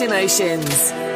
Emotions.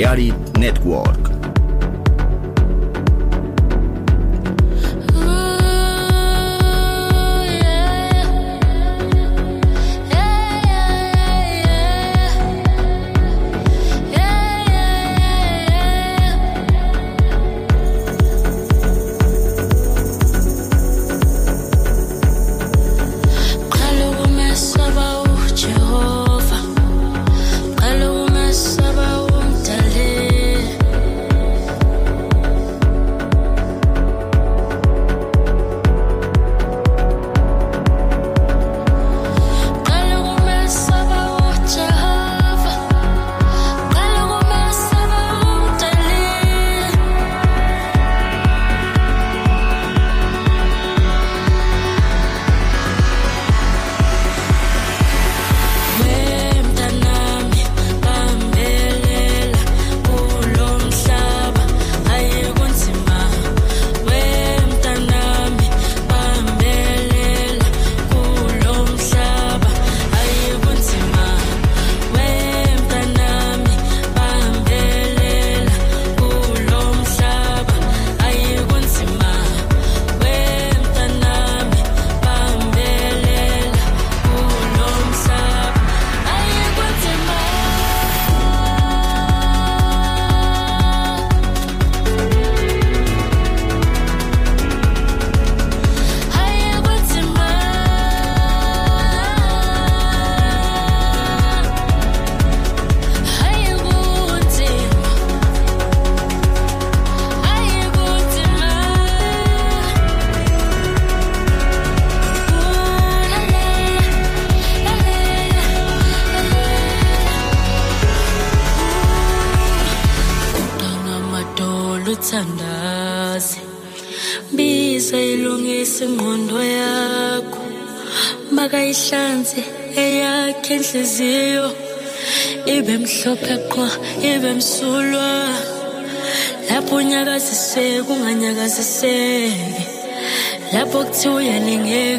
En Balearic Network. Book to yelling, hey,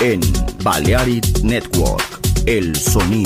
En Balearic Network, el sonido